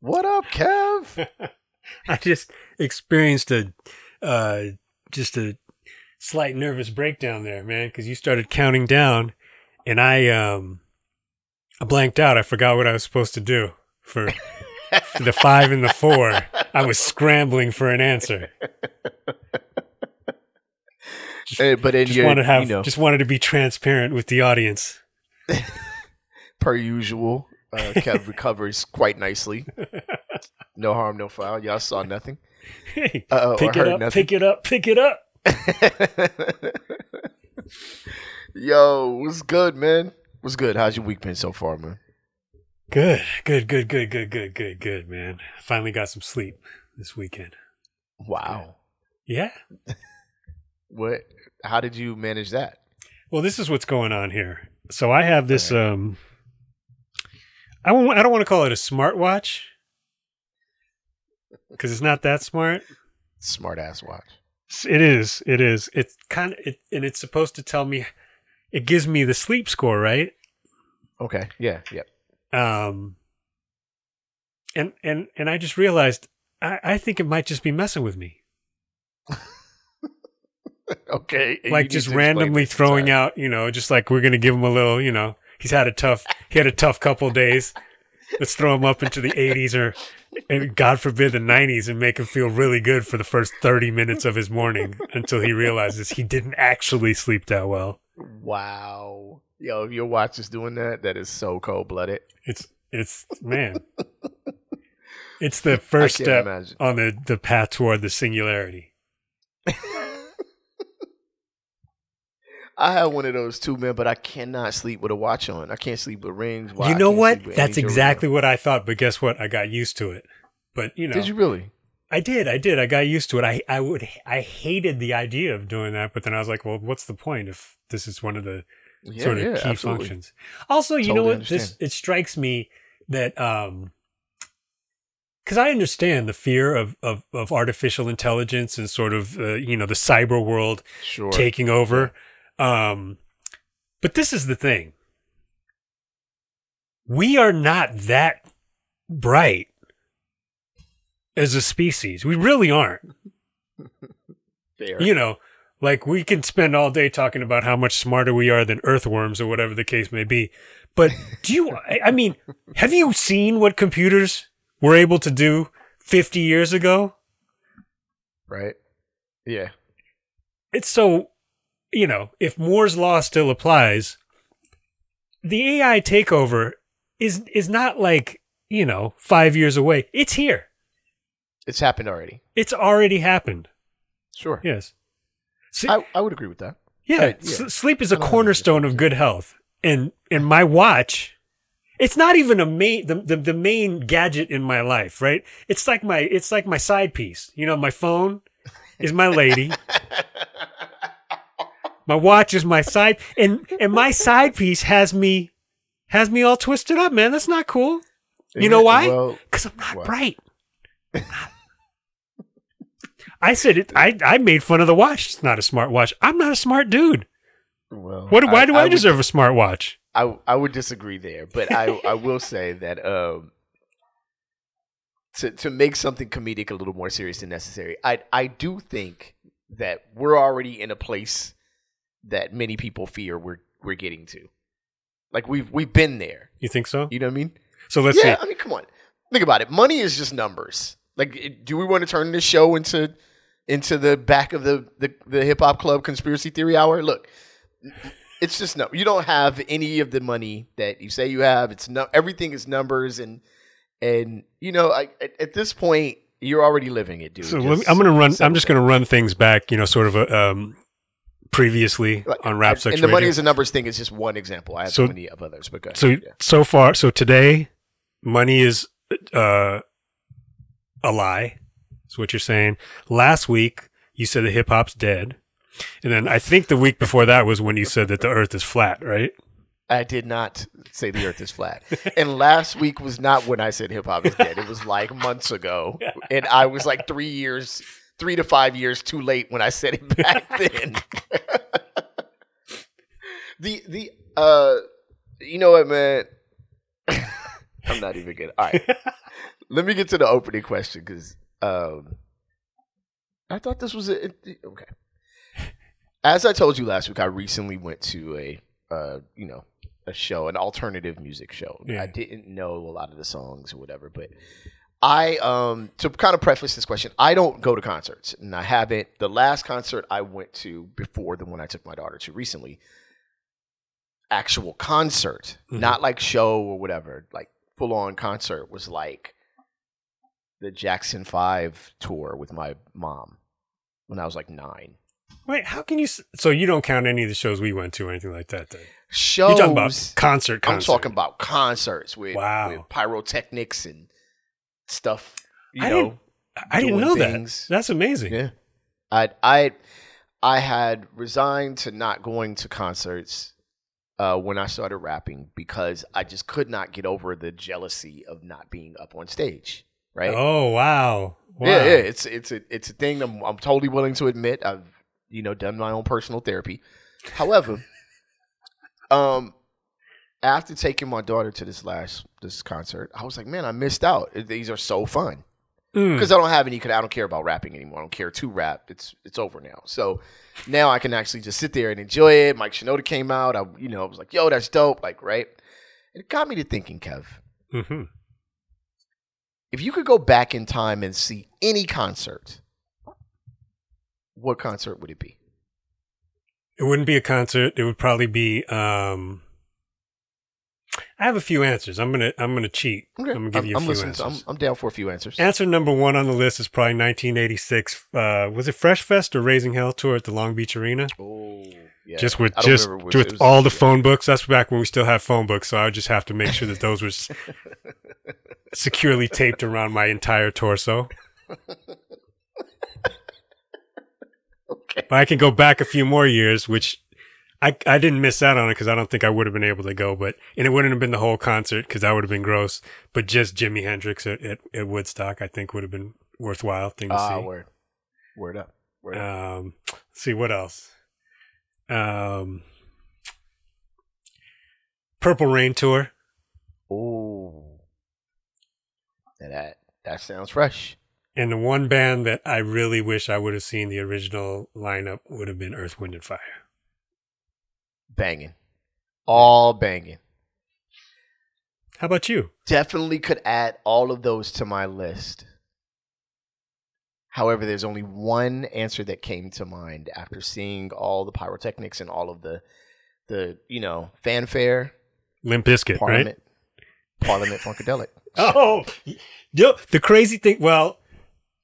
What up, Kev? I just experienced a uh, just a slight nervous breakdown there, man, because you started counting down, and I um I blanked out. I forgot what I was supposed to do for the five and the four. I was scrambling for an answer. Hey, but Just you, wanted to have you know, just wanted to be transparent with the audience. per usual, uh, Kev recovers quite nicely. No harm, no foul. Y'all saw nothing. Hey, Uh, or pick it heard up, nothing. pick it up, pick it up. Yo, what's good, man? What's good? How's your week been so far, man? Good, good, good, good, good, good, good, good, man. Finally got some sleep this weekend. Wow. Yeah. What? How did you manage that? Well, this is what's going on here. So I have this. Um, I don't want to call it a smartwatch because it's not that smart. Smart ass watch. It is. It is. It's kind of, it, and it's supposed to tell me. It gives me the sleep score, right? Okay. Yeah. Yep. Um. And and and I just realized I, I think it might just be messing with me, Okay. like just randomly throwing out. You know, just like we're gonna give them a little. You know, he's had a tough. He had a tough couple days. Let's throw him up into the 80s or, and God forbid, the 90s and make him feel really good for the first 30 minutes of his morning until he realizes he didn't actually sleep that well. Wow. Yo, if your watch is doing that, that is so cold blooded. It's, it's, man, it's the first step imagine. on the, the path toward the singularity. I have one of those too, man, but I cannot sleep with a watch on. I can't sleep with rings. Well, you know what? That's exactly what I thought, but guess what? I got used to it. But, you know, Did you really? I did, I did. I got used to it. I, I would, I hated the idea of doing that, but then I was like, well, what's the point if this is one of the Yeah, sort of yeah, key absolutely. functions. Also, you know Totally what? This it strikes me that um because I understand the fear of, of of artificial intelligence and sort of uh, you know the cyber world Sure. taking over. Um, but this is the thing: we are not that bright as a species. We really aren't Fair. you know, like we can spend all day talking about how much smarter we are than earthworms or whatever the case may be. But do you, I- I mean, have you seen what computers were able to do 50 years ago? right? Yeah. It's so, you know, if Moore's law still applies, the AI takeover is, is not like, you know, five years away. It's here. It's happened already. It's already happened. Sure. Yes. See, I, I would agree with that. Yeah, yeah. s- sleep is a don't have any cornerstone of good health, and and my watch, it's not even a main the, the the main gadget in my life, right? It's like my it's like my side piece. You know, my phone is my lady, my watch is my side, and and my side piece has me has me all twisted up, man. That's not cool. You know why? Because I'm not Why? bright. I said it. I, I made fun of the watch. It's not a smart watch. I'm not a smart dude. well What? Why do I, would- deserve a smart watch? I I would disagree there, but I I will say that um to to make something comedic a little more serious than necessary, I I do think that we're already in a place that many people fear we're we're getting to. Like we've we've been there. You think so? You know what I mean? So let's yeah, see. I mean, come on. Think about it. Money is just numbers. Like, do we want to turn this show into into the back of the the, the hip hop club conspiracy theory hour? Look, it's just no. You don't have any of the money that you say you have. It's no. Everything is numbers, and and you know, I, at, at this point, you're already living it, dude. So let me, I'm going to run. I'm just going to run things back. You know, sort of a, um, previously Like, on Rap Sex and the Radio. money is a numbers thing is just one example. I have So- plenty of others, but go ahead. so Yeah. so far, so today, money is uh, a lie. Is what you're saying. Last week you said the hip hop's dead, and then I think the week before that was when you said that the Earth is flat, right? I did not say the earth is flat. and last week was not when I said hip hop is dead. It was like months ago. And I was like three years, three to five years too late when I said it back then. the, the, uh, you know what, man? I'm not even good. All right. let me get to the opening question because um, I thought this was a, okay. As I told you last week, I recently went to a uh, you know a show, an alternative music show. Yeah. I didn't know a lot of the songs or whatever, but I um to kind of preface this question, I don't go to concerts, and I haven't. The last concert I went to before the one I took my daughter to recently, actual concert, Mhm. not like show or whatever, like full on concert was like the Jackson Five tour with my mom when I was like nine. Wait, how can you? So you don't count any of the shows we went to or anything like that? Then Shows. you're talking about concert. concert. I'm talking about concerts with, Wow. with pyrotechnics and stuff. You I know, didn't- I didn't know things. that. That's amazing. Yeah, I I I had resigned to not going to concerts uh, when I started rapping because I just could not get over the jealousy of not being up on stage. Right? Oh wow. wow. Yeah, yeah. It's it's a it's a thing I'm I'm totally willing to admit. I've you know done my own personal therapy. However, um, after taking my daughter to this last this concert, I was like, man, I missed out. These are so fun Mm. because I don't have any. I don't care about rapping anymore. I don't care to rap. It's it's over now. So now I can actually just sit there and enjoy it. Mike Shinoda came out. I you know I was like, yo, that's dope. Like right. It got me to thinking, Kev. hmm If you could go back in time and see any concert, what concert would it be? It wouldn't be a concert. It would probably be. um I have a few answers. I'm gonna I'm gonna cheat. I'm gonna give you a I'm few answers. I'm, I'm down for a few answers. Answer number one on the list is probably 1986. Uh, was it Fresh Fest or Raising Hell tour at the Long Beach Arena? oh, yeah. just with just with was- all the yeah. phone books. That's back when we still have phone books, so I would just have to make sure that those were securely taped around my entire torso. Okay. But I can go back a few more years, which I I didn't miss out on it because I don't think I would have been able to go. But and it wouldn't have been the whole concert because that would have been gross. But just Jimi Hendrix at, at, at Woodstock, I think would have been worthwhile thing to Ah, see. word, word up, word up. Um, let's see what else. Um, Purple Rain tour. Oh, that that sounds fresh. And the one band that I really wish I would have seen the original lineup would have been Earth, Wind, and Fire. Banging, all banging. How about you? Definitely could add all of those to my list. However, there's only one answer that came to mind after seeing all the pyrotechnics and all of the, the you know, fanfare. Limp Bizkit, right? Parliament, Parliament Funkadelic. Oh, yo, the crazy thing. Well,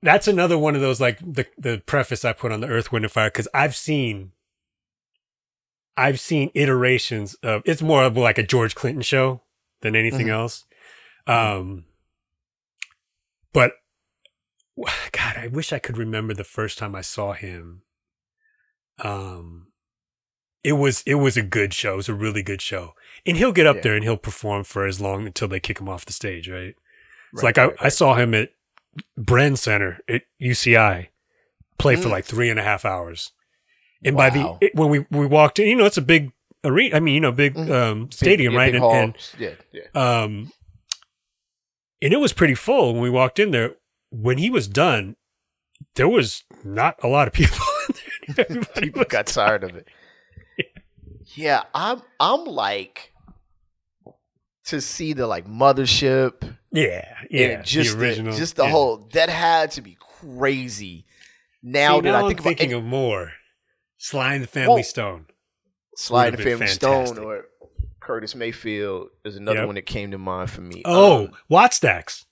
that's another one of those like the the preface I put on the Earth, Wind, and Fire because I've seen, I've seen iterations of. It's more of like a George Clinton show than anything Mhm. else. Um, but God, I wish I could remember the first time I saw him. Um, it was it was a good show. It was a really good show, and he'll get up Yeah. there and he'll perform for as long until they kick him off the stage, right? It's Right, like I, right, I saw him at Bren Center at UCI play for Mm. like three and a half hours, and by the it, when we we walked in, you know, it's a big arena. I mean, you know, big Mhm. um, stadium, right? big And, and yeah, yeah. um, and it was pretty full when we walked in there. When he was done, there was not a lot of people. in there. Everybody People got tired of it. Yeah, I'm I'm like to see the like mothership. yeah, yeah, and just the original, just the yeah. whole that had to be crazy. Now See, that now I I'm think about thinking it, of more, Sly and the Family Whoa. Stone. Slide would've and been Family Stone or Curtis Mayfield is another Yep. one that came to mind for me. Oh, Um, Stacks.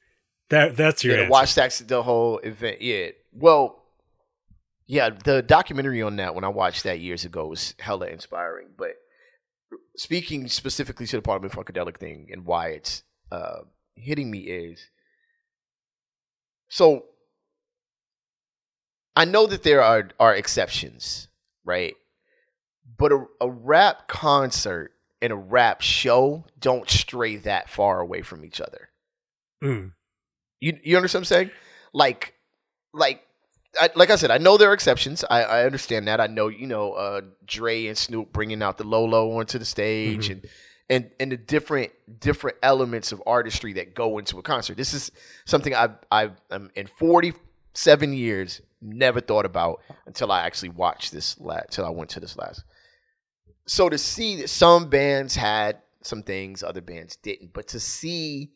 That that's your yeah, answer. watch the whole event. Yeah, well, yeah, the documentary on that when I watched that years ago was hella inspiring. But speaking specifically to the Parliament Funkadelic thing and why it's uh, hitting me is so I know that there are are exceptions, right? But a, a rap concert and a rap show don't stray that far away from each other. Mm. You you understand what I'm saying? Like, like, I, like I said, I know there are exceptions. I, I understand that. I know you know uh, Dre and Snoop bringing out the Lolo onto the stage Mhm. and and and the different different elements of artistry that go into a concert. This is something I've I've um, in 47 years never thought about until I actually watched this last until I went to this last. So to see that some bands had some things other bands didn't, but to see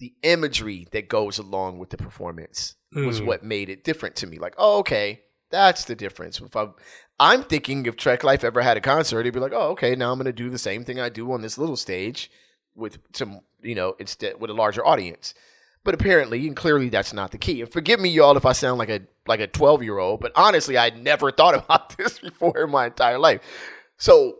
the imagery that goes along with the performance was Mm. what made it different to me. Like, oh, okay, that's the difference. If I'm, I'm thinking if Trek Life ever had a concert, it'd be like, oh, okay, now I'm going to do the same thing I do on this little stage with some, you know, instead with a larger audience. But apparently and clearly that's not the key. And forgive me, y'all, if I sound like a like a 12 year old, but honestly, I'd never thought about this before in my entire life. So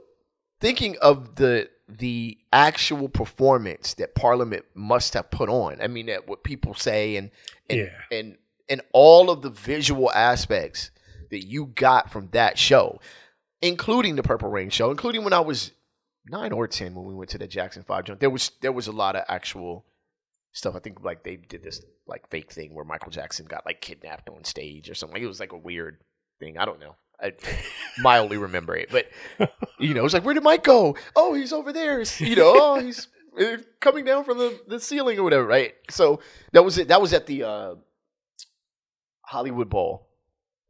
thinking of the the actual performance that Parliament must have put on. I mean, that what people say and and Yeah. and and all of the visual aspects that you got from that show, including the Purple Rain show, including when I was nine or ten when we went to the Jackson Five joint. There was there was a lot of actual stuff. I think like they did this like fake thing where Michael Jackson got like kidnapped on stage or something. It was like a weird thing. I don't know. I mildly remember it, but you know, it's like, where did Mike go? Oh, he's over there. You know, oh, he's uh, coming down from the, the ceiling or whatever, right? So that was it. That was at the uh, Hollywood Bowl.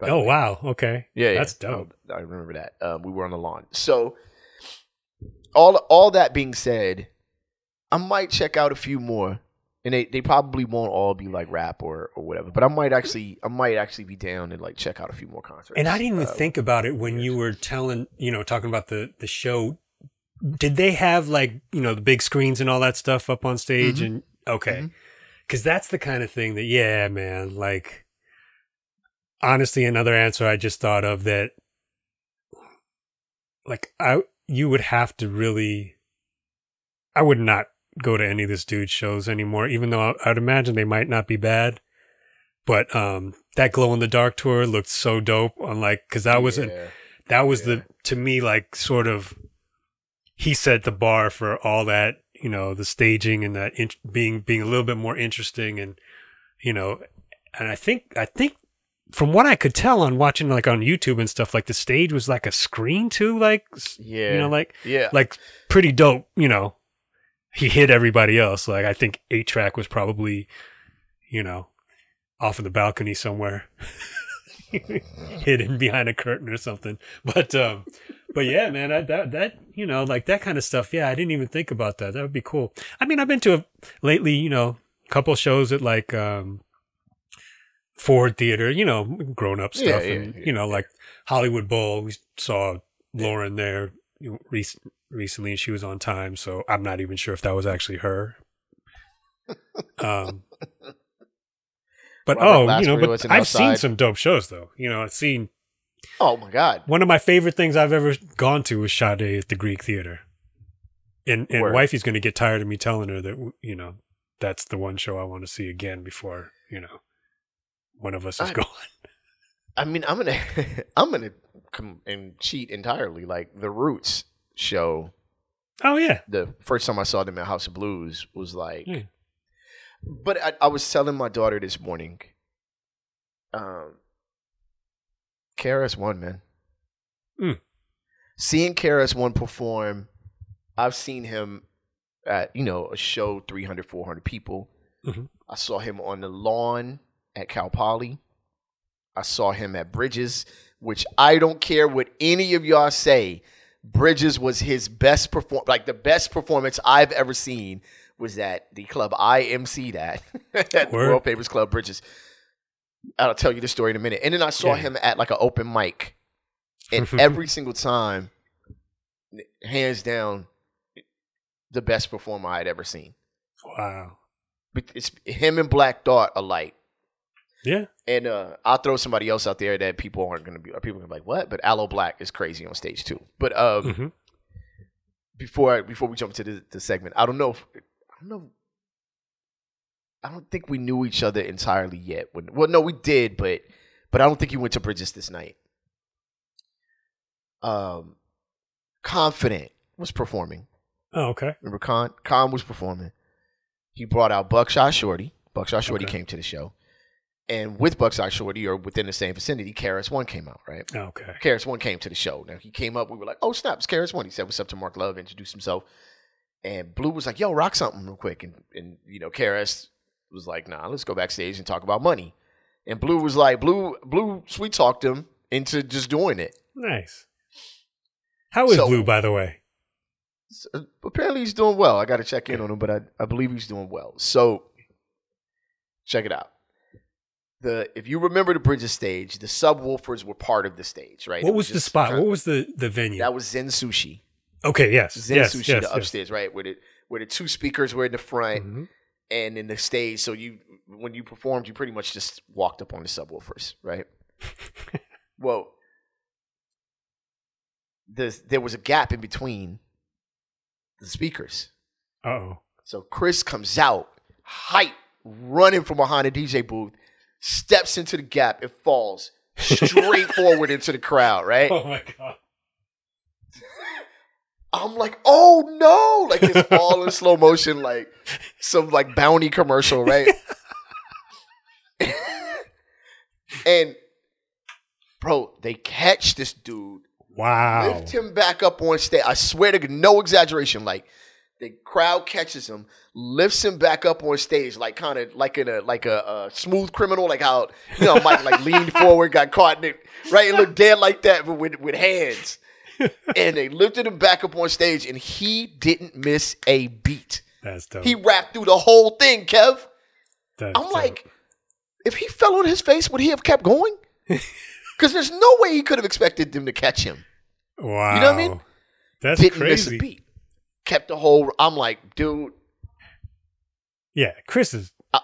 Oh wow. Okay. Yeah, yeah. That's dope. Um, I remember that. Um, we were on the lawn. So all all that being said, I might check out a few more. And they, they probably won't all be like rap or, or whatever. But I might actually I might actually be down and like check out a few more concerts. And I didn't even Uh, think about it when you were telling, you know, talking about the the show. Did they have like, you know, the big screens and all that stuff up on stage? Mhm. And okay, because that's the kind of thing that, yeah, man. Like, honestly, another answer I just thought of that, like, I you would have to really. I would not go to any of this dude's shows anymore, even though I- I'd imagine they might not be bad. But um, that glow in the dark tour looked so dope on like because that was a yeah. that was Yeah. the to me like sort of he set the bar for all that you know the staging and that in, being being a little bit more interesting and you know and I think I think from what I could tell on watching like on YouTube and stuff like the stage was like a screen too like yeah. you know like yeah. like pretty dope you know he hit everybody else. Like I think eight track was probably you know off of the balcony somewhere. Hidden behind a curtain or something. But um but yeah man I, that that you know like that kind of stuff. Yeah i didn't even think about that. That would be cool. I mean i've been to a, lately you know a couple shows at like um ford theater you know grown up Yeah, stuff yeah, and yeah, you know like hollywood bowl. We saw Lauryn there rec- recently and she was on time so i'm not even sure if that was actually her um but Robert oh, you know, but I've seen some dope shows though. You know, I've seen Oh my god. one of my favorite things I've ever gone to was Sade at the Greek Theater. And and Word. wifey's going to get tired of me telling her that you know that's the one show I want to see again before you know one of us is I- gone. I mean, I'm gonna I'm gonna come and cheat entirely. Like the Roots show, Oh yeah, the first time I saw them at House of Blues was like. Yeah. But I, I was telling my daughter this morning. Um, KRS One man. Mm. Seeing KRS One perform, I've seen him at you know a show 300 400 people. Mhm. I saw him on the lawn at Cal Poly. I saw him at Bridges, which I don't care what any of y'all say. Bridges was his best perform, like the best performance I've ever seen was at the club I MC that at the World Famous Club Bridges. I'll tell you the story in a minute. And then I saw Yeah. him at like an open mic, and every single time, hands down, the best performer I had ever seen. wow, But It's him and Black Thought alike. Yeah, And uh, I'll throw somebody else out there that people aren't going to be. People are gonna be like, "What?" But Aloe Blacc is crazy on stage too. But um, hmm before I, before we jump to the, the segment, I don't know. If, I don't know. I don't think we knew each other entirely yet. When, well, no, we did, but but I don't think you went to Bridges this night. Um, confident was performing. oh okay, Remember, Con Con was performing. He brought out Buckshot Shorty. Buckshot Shorty Okay. came to the show, and with Buckshot Shorty, or within the same vicinity, KRS One came out. Right. okay, KRS One came to the show. Now he came up. We were like, "Oh snap, it's KRS One." He said, "What's up?" to Mark Love, introduced himself, And Blue was like, "Yo, rock something real quick," and and you know, KRS was like, "Nah, let's go backstage and talk about money." And Blue was like, "Blue, Blue, sweet talked him into just doing it." Nice. How is So- Blue, by the way? So, uh, apparently, he's doing well. I got to check in on him, but I, I believe he's doing well. So, check it out. The if you remember the Bridges stage, the subwoofers were part of the stage, right? What It was the spot? kind- What was the the venue? that was Zen Sushi. okay, yes, Zen yes, Sushi, yes, the yes. upstairs, right? Where the where the two speakers were in the front Mhm. and in the stage. So you when you performed, you pretty much just walked up on the subwoofers, right? well, there's, there was a gap in between the speakers. Uh-oh. So Chris comes out, hype, running from behind the DJ booth, steps into the gap, it falls straight forward into the crowd, right? Oh my god. I'm like, oh no! Like it's all in slow motion, like some like bounty commercial, right? and bro, they catch this dude, Wow. lift him back up on stage. I swear to God, no exaggeration. Like the crowd catches him, lifts him back up on stage, like kind of like in a like a, a smooth criminal, like how you know Mike like leaned forward, got caught in it, right? It looked dead like that, but with with hands. and they lifted him back up on stage, and he didn't miss a beat. That's dope. He rapped through the whole thing, Kev. That's I'm dope. like, if he fell on his face, would he have kept going? Because there's no way he could have expected them to catch him. wow. you know what I mean? That's Didn't miss crazy. a beat. Kept the whole. I'm like, dude, Yeah, Chris is Uh,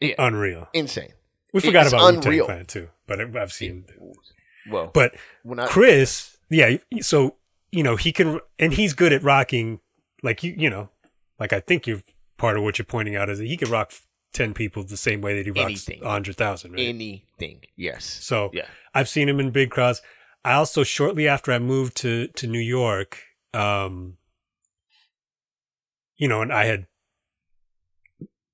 yeah. unreal. insane. We forgot it's about Wu Tang unreal. Clan too, but I've seen. Well, But I, Chris, yeah, so you know he can, and he's good at rocking. Like you, you know, like I think you're part of what you're pointing out is that he can rock ten people the same way that he rocks hundred thousand. Right? anything, yes. so Yeah. I've seen him in big crowds. I also shortly after I moved to to New York, um, you know, and I had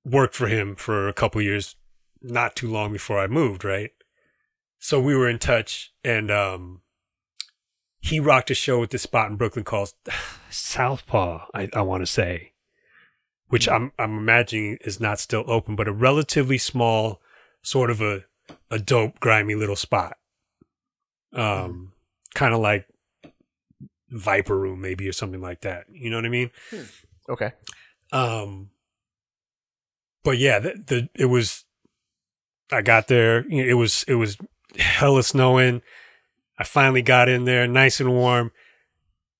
worked for him for a couple years, not too long before I moved, right? So we were in touch, and um, he rocked a show at this spot in Brooklyn called Southpaw. I, I want to say, which I'm I'm imagining is not still open, but a relatively small, sort of a a dope, grimy little spot. Um, kind of like Viper Room, maybe, or something like that. You know what I mean? Okay. Um, but yeah, the, the it was. I got there. It was it was hella snowing. I finally got in there, nice and warm.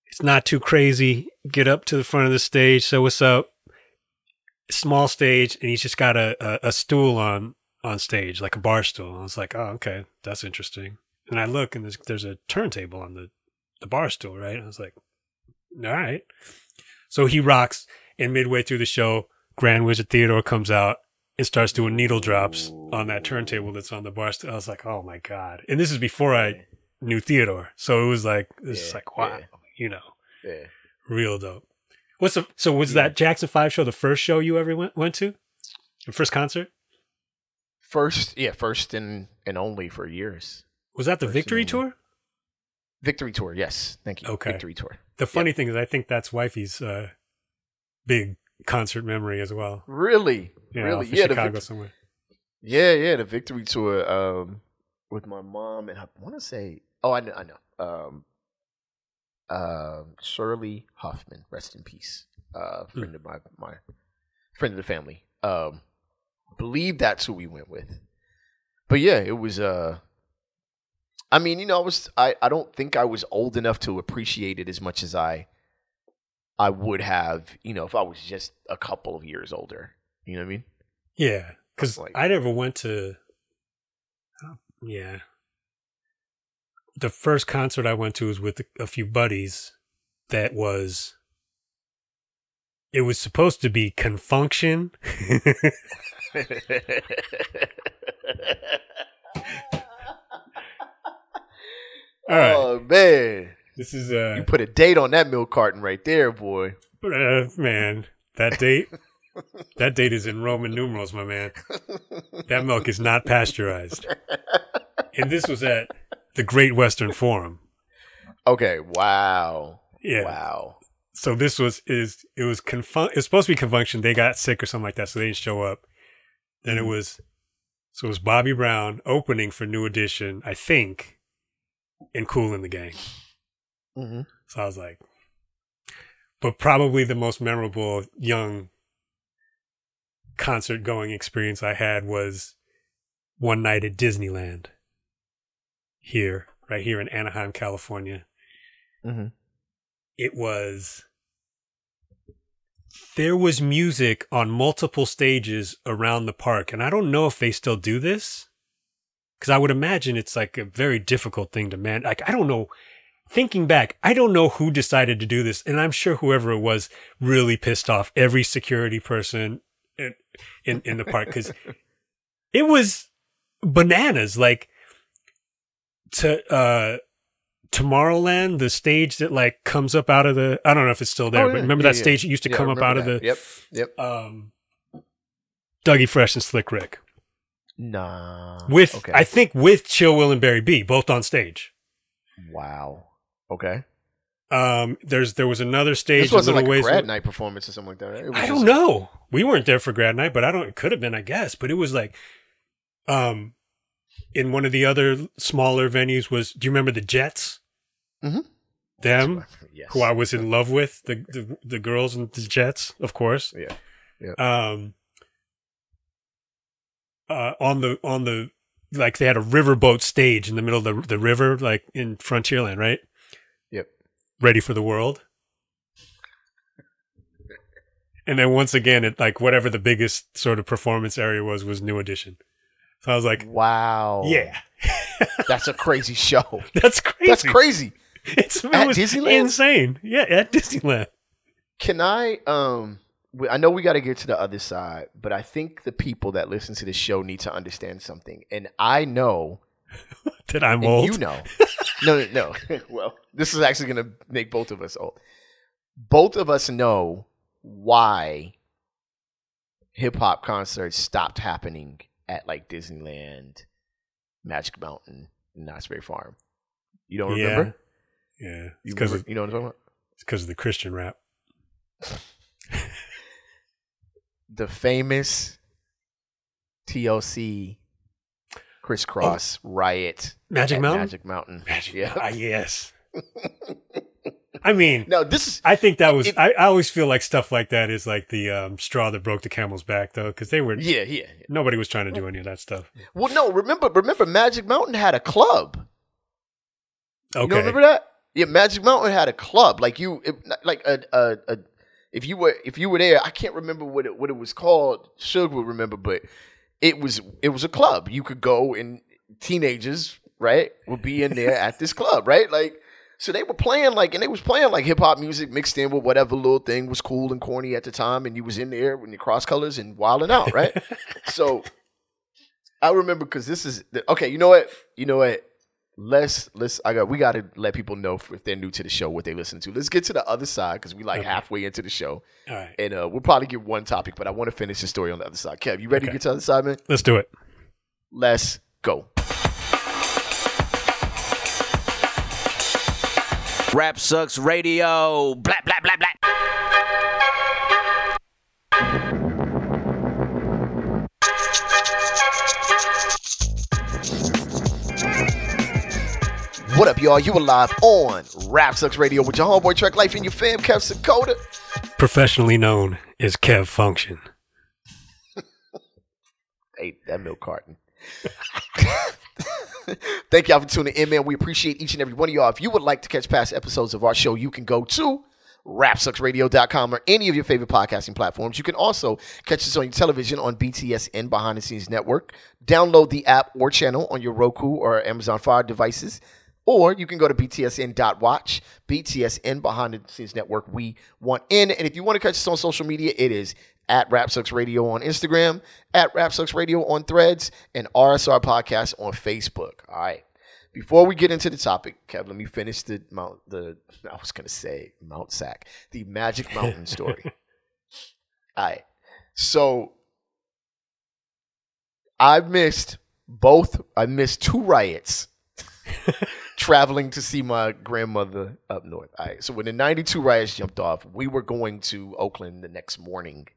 It's not too crazy. Get up to the front of the stage. So what's up? Small stage, and he's just got a, a, a stool on on stage, like a bar stool. I was like, oh, okay, that's interesting. And I look, and there's there's a turntable on the the bar stool, right? I was like, all right. So he rocks, and midway through the show, Grand Wizard Theodore comes out and starts doing needle drops on that turntable that's on the bar. I was like, oh my god! And this is before I knew Theodore, so it was like this is like wow, yeah. you know, Yeah. real dope. What's the so was that Jackson Five show the first show you ever went went to, the first concert? First, yeah, first and and only for years. Was that the First Victory Tour? Victory tour, yes. Thank you. Okay. Victory tour. The funny thing is, I think that's wifey's uh, big concert memory as well. Really, Yeah, really, yeah. Chicago Vic- somewhere. yeah, yeah. The victory tour um, with my mom and I want to say, oh, I know, I know. Um, um, Shirley Huffman, rest in peace. Uh, Hmm. friend of my my friend of the family. Um, believe that's who we went with. But yeah, it was. Uh, I mean, you know, I was. I I don't think I was old enough to appreciate it as much as I. I would have, you know, if I was just a couple of years older. You know what I mean? Yeah, because Like- I never went to. uh, yeah. The first concert I went to was with a, a few buddies. That was. It was supposed to be Con Funk Shun. All right. Oh man, this is you uh, put a date on that milk carton right there, boy. uh man. That date. that date is in Roman numerals, my man. That milk is not pasteurized. And this was at the Great Western Forum. Okay, wow, Yeah. wow. so this was is it was confun- it was supposed to be Con Funk Shun. They got sick or something like that, so they didn't show up. Then it Mhm. was so it was Bobby Brown opening for New Edition, I think, and Kool & the Gang. Mm-hmm. So I was like, but probably the most memorable young concert going experience I had was one night at Disneyland here, right here in Anaheim, California. Mm-hmm. It was, there was music on multiple stages around the park. And I don't know if they still do this because I would imagine it's like a very difficult thing to man. Like, I don't know thinking back, I don't know who decided to do this, and I'm sure whoever it was really pissed off every security person in in, in the park because it was bananas. Like to uh Tomorrowland, the stage that like comes up out of the I don't know if it's still there, Oh, but remember yeah, that yeah. stage that used to Yeah, come up out remember of the. Yep. Yep. um Dougie Fresh and Slick Rick Nah. with okay. I think with Chill Will and Barry Bee both on stage. wow. Okay. Um, there's there was another stage This wasn't a little like a grad night performance or something like that. Right? It was I don't know. We weren't there for grad night, but I don't. It could have been, I guess. But it was like, um, in one of the other smaller venues was. Do you remember the Jets? Mm-hmm. Them, Yes. who I was in love with, the the, the girls in the Jets, of course. Yeah. Yeah. Um. Uh, on the on the like they had a riverboat stage in the middle of the the river, like in Frontierland, right? Yep. Ready for the world. And then once again, it like whatever the biggest sort of performance area was was New Edition. So I was like, Wow. yeah, That's a crazy show. that's crazy. That's crazy. It's it At was Disneyland? insane. Yeah, at Disneyland. Can I um I know we got to get to the other side, but I think the people that listen to the show need to understand something. And I know That I'm old. you know. no, no, no. well, this is actually going to make both of us old. Both of us know why hip hop concerts stopped happening at like Disneyland, Magic Mountain, and Knott's Berry Farm. You don't remember? Yeah, You, it's because remember? you know what I'm talking about? it's because of the Christian rap. The famous TLC Kris Kross riot Magic Mountain. Magic Mountain. Magic yeah. Ah, yes. I mean, No, this is I think that was. It- I, I always feel like stuff like that is like the um, straw that broke the camel's back, though, because they were yeah, yeah. yeah. nobody was trying to do any of that stuff. Well, no, remember, remember, Magic Mountain had a club. Okay, don't remember that? Yeah, Magic Mountain had a club. Like you, it, like a, a, a, if you were if you were there, I can't remember what it what it was called. Suge would remember, but it was it was a club. You could go and teenagers, right, would be in there at this club, right? Like, so they were playing like, and they was playing like hip hop music mixed in with whatever little thing was cool and corny at the time, and you was in there in your cross colors and wilding out, right? so I remember because this is the, okay. You know what? You know what? Let's let's. I got. We got to let people know if, if they're new to the show what they listen to. Let's get to the other side because we like Okay. halfway into the show, all right, and uh, we'll probably get one topic, but I want to finish the story on the other side. Kev, you ready to get to the other side, man? let's do it. Let's go. Rap Sucks Radio. Blah, blah, blah, blah. What up, y'all? You are live on Rap Sucks Radio with your homeboy Trek Life and your fam, Kev Sakota. Professionally known as Kev Function. Hey, that milk carton. Thank y'all for tuning in, man. We appreciate each and every one of y'all. If you would like to catch past episodes of our show, you can go to rapsucksradio.com or any of your favorite podcasting platforms. You can also catch us on your television on BTSN Behind the Scenes Network. Download the app or channel on your Roku or Amazon Fire devices. Or you can go to btsn.watch, BTSN Behind the Scenes Network. We want in. And if you want to catch us on social media, it is at Rap Sucks Radio on Instagram, at Rap Sucks Radio on Threads, and RSR Podcast on Facebook. All right. Before we get into the topic, Kev, let me finish the Mount the I was gonna say Mount Sac, the Magic Mountain story. All right. So I've missed both I missed two riots traveling to see my grandmother up north. All right. So when the 92 riots jumped off, we were going to Oakland the next morning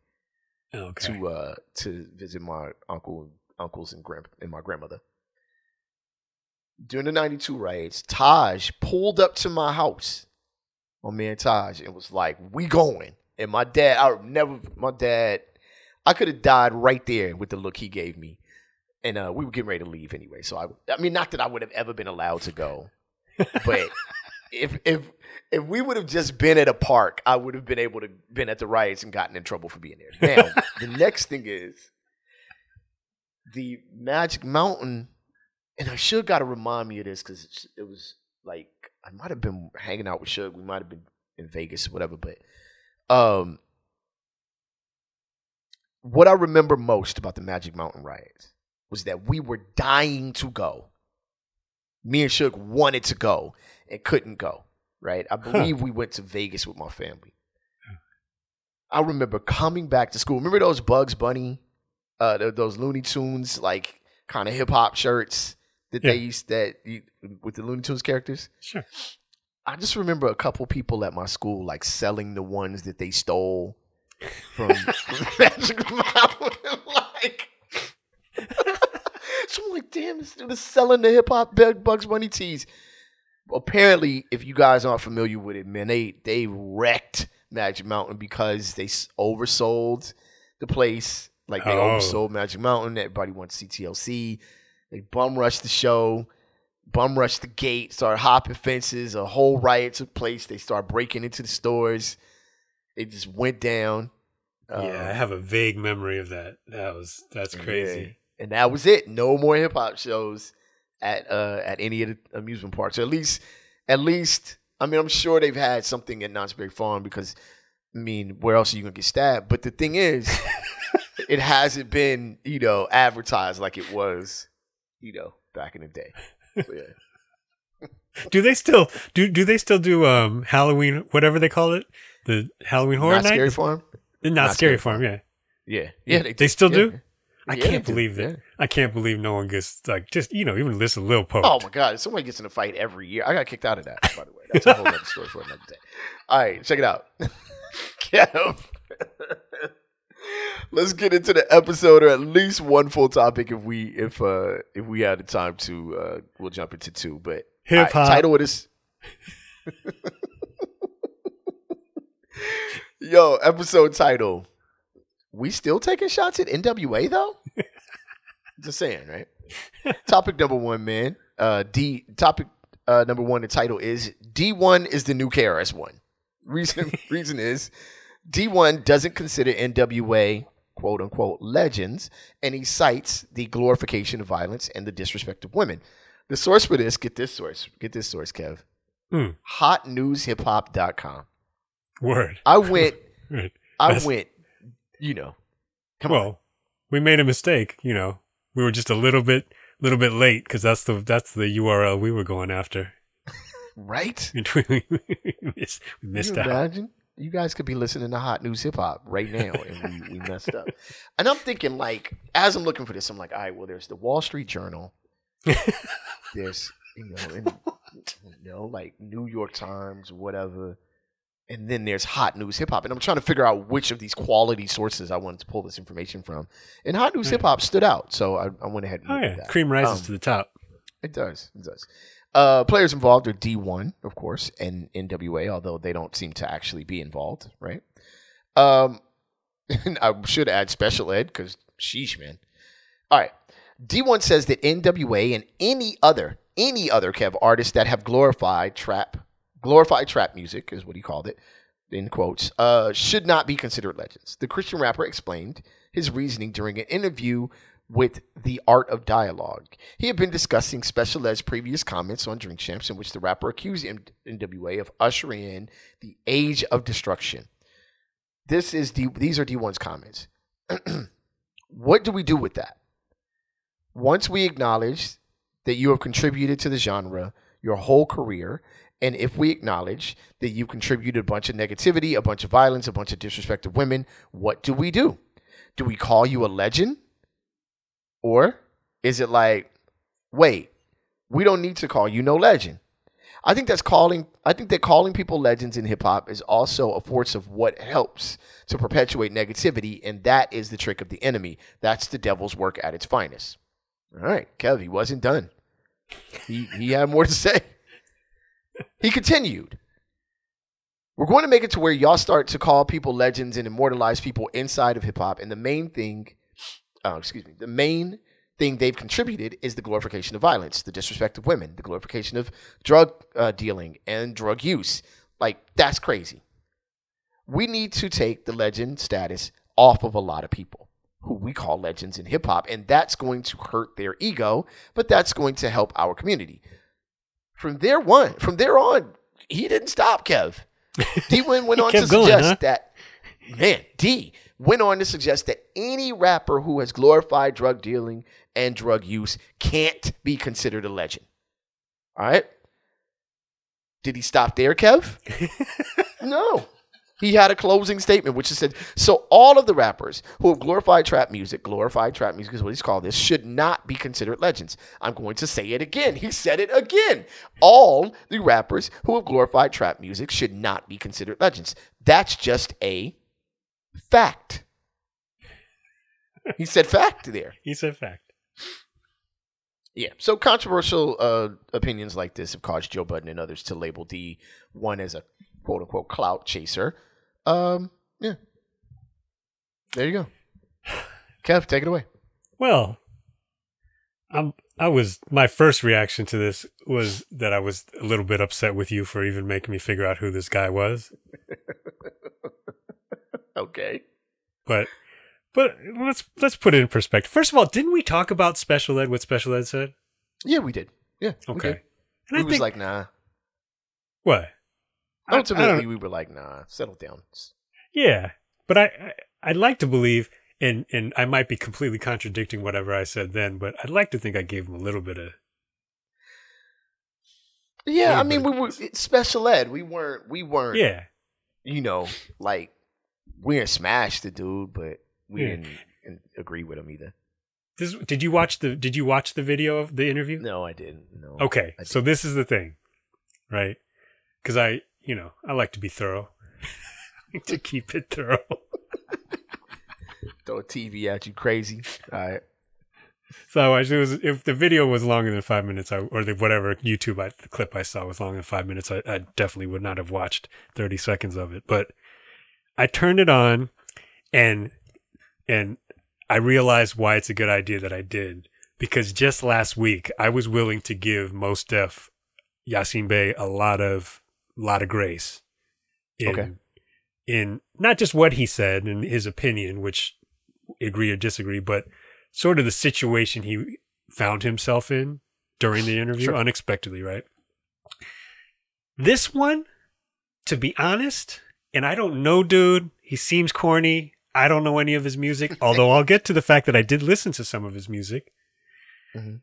Okay. to uh to visit my uncle uncles and grand and my grandmother. During the 92 riots, Taj pulled up to my house. My man Taj and was like, "We going." And my dad, I never my dad I could have died right there with the look he gave me. And uh, we were getting ready to leave anyway. So I I mean not that I would have ever been allowed to go. But if if if we would have just been at a park, I would have been able to been at the riots and gotten in trouble for being there. Now, the next thing is the Magic Mountain, and I should got to remind me of this because it was like I might have been hanging out with Suge. We might have been in Vegas or whatever, but um, what I remember most about the Magic Mountain riots was that we were dying to go. Me and Suge wanted to go and couldn't go. Right? I believe we went to Vegas with my family. I remember coming back to school. Remember those Bugs Bunny, uh, th- those Looney Tunes like kind of hip hop shirts that they used that you, with the Looney Tunes characters. Sure. I just remember a couple people at my school like selling the ones that they stole from Magic Mountain. like, I'm like, damn, this dude is selling the hip hop Bug- Bugs Bunny tees. Apparently, if you guys aren't familiar with it, man, they they wrecked Magic Mountain because they oversold the place. Like they Oh. oversold Magic Mountain. Everybody went to see TLC. They bum rushed the show bum rushed the gate, started hopping fences. A whole riot took place. They started breaking into the stores. It just went down. yeah, I Um, have a vague memory of that. That was that's crazy. And that was it. No more hip hop shows at uh at any of the amusement parks. Or at least, at least, I mean, I'm sure they've had something at Knott's Berry Farm because, I mean, where else are you gonna get stabbed? But the thing is, it hasn't been, you know, advertised like it was, you know, back in the day. So, yeah. Do they still do? Do they still do um Halloween, whatever they call it, the Halloween Horror Not Night? Scary Farm. Not, Not Scary Scary Farm. Yeah, Yeah, yeah, They still yeah. do? I Yeah, can't believe that. Yeah. I can't believe no one gets like just you know even listen Lil Pope. Oh my god, somebody gets in a fight every year. I got kicked out of that, by the way. That's a whole other story for another day. All right, check it out. Kev. Let's get into the episode, or at least one full topic. If we, if uh, if we had the time to, uh, we'll jump into two. But Hip hop. title of this. Yo, episode title. We still taking shots at NWA though? Just saying, right? topic number one, man. Uh, D topic uh, number one. The title is Dee-1 is the new KRS one. Reason reason is Dee-1 doesn't consider NWA quote unquote legends, and he cites the glorification of violence and the disrespect of women. The source for this, get this source, get this source, Kev. Hmm. Hotnewshiphop.com. Word. I went, Right. I That's- went, you know, come on. well, we made a mistake. You know, we were just a little bit, little bit late because that's the that's the URL we were going after. right? we missed, we Can missed you out. imagine? You guys could be listening to Hot News Hip Hop right now, and we, we messed up. And I'm thinking, like, as I'm looking for this, I'm like, all right, well, there's the Wall Street Journal. there's, you know, and, you know, like New York Times, whatever. And then there's Hot News Hip Hop. And I'm trying to figure out which of these quality sources I wanted to pull this information from. And Hot News Yeah. Hip Hop stood out. So I, I went ahead and Oh yeah, that. cream rises Um, to the top. It does. It does. Uh, players involved are Dee-1, of course, and NWA, although they don't seem to actually be involved, right? Um, and I should add special ed because sheesh, man. All right. Dee-1 says that NWA and any other, any other Kev artists that have glorified trap, glorified trap music is what he called it, in quotes, uh, should not be considered legends. The Christian rapper explained his reasoning during an interview with The Art of Dialogue. He had been discussing Special Ed's previous comments on Drink Champs, in which the rapper accused NWA of ushering in the age of destruction. This is D- these are Dee-1's comments. what do we do with that? Once we acknowledge that you have contributed to the genre your whole career, and if we acknowledge that you contributed a bunch of negativity, a bunch of violence, a bunch of disrespect of women, what do we do? Do we call you a legend? Or is it like, wait, we don't need to call you no legend. I think that's calling. I think that calling people legends in hip hop is also a force of what helps to perpetuate negativity, and that is the trick of the enemy. That's the devil's work at its finest. All right, Kev, he wasn't done. He he had more to say. He continued. We're going to make it to where y'all start to call people legends and immortalize people inside of hip hop, and the main thing, oh, excuse me, the main thing they've contributed is the glorification of violence, the disrespect of women, the glorification of drug uh, dealing and drug use. Like, that's crazy. We need to take the legend status off of a lot of people who we call legends in hip hop, and that's going to hurt their ego, but that's going to help our community. From there one, from there on, he didn't stop, Kev. D went, went on to going, suggest huh? that man, D went on to suggest that any rapper who has glorified drug dealing and drug use can't be considered a legend. All right. Did he stop there, Kev? no. He had a closing statement which said, So all of the rappers who have glorified trap music, glorified trap music is what he's called this, should not be considered legends. I'm going to say it again. He said it again. All the rappers who have glorified trap music should not be considered legends. That's just a fact. He said fact there. He said fact. Yeah. So controversial uh, opinions like this have caused Joe Budden and others to label D one as a quote unquote clout chaser. Um, yeah. There you go. Kev, take it away. Well, I'm. I was my first reaction to this was that I was a little bit upset with you for even making me figure out who this guy was. Okay. But but let's let's put it in perspective. First of all, didn't we talk about special ed? What special ed said? Yeah, we did. Yeah. Okay. did. And I was think like, nah. what? Ultimately, we were like, nah, settle down. Yeah, but I, I I'd like to believe, and and I might be completely contradicting whatever I said then, but I'd like to think I gave him a little bit of Yeah, I mean, we were special ed. We weren't. We weren't. yeah. You know, like we didn't smash the dude, but we Yeah. didn't, didn't agree with him either. This, did you watch the Did you watch the video of the interview? No, I didn't. No. Okay, I so this is the thing, right? Because I, you know, I like to be thorough. To keep it thorough. Throw a TV at you, crazy. All right. So I watched, it was if the video was longer than five minutes, I, or the whatever YouTube I, the clip I saw was longer than five minutes, I, I definitely would not have watched thirty seconds of it. But I turned it on, and and I realized why it's a good idea that I did because just last week I was willing to give Mos Def Yasiin Bey a lot of lot of grace. In, Okay. In not just what he said and his opinion, which agree or disagree, but sort of the situation he found himself in during the interview Sure. unexpectedly, right? This one, to be honest, and I don't know, dude, he seems corny. I don't know any of his music, although I'll get to the fact that I did listen to some of his music. Mhm.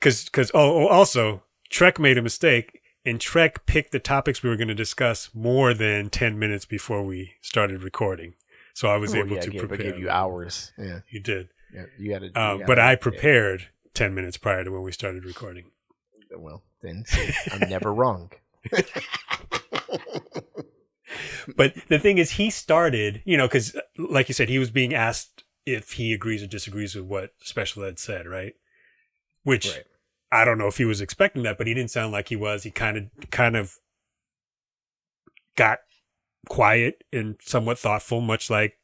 Cause, cause, oh, oh, also, Trek made a mistake and Trek picked the topics we were going to discuss more than 10 minutes before we started recording. So I was Well, able yeah, to gave, prepare. gave you hours. Yeah. You did. Yeah. You had to. Um, but I prepared 10 minutes prior to when we started recording. Well, then I'm never wrong. But the thing is, he started, you know, because like you said, he was being asked if he agrees or disagrees with what special ed said, right? Which Right. I don't know if he was expecting that, but he didn't sound like he was. He kind of, kind of got quiet and somewhat thoughtful, much like